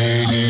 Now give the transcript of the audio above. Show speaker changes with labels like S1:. S1: baby.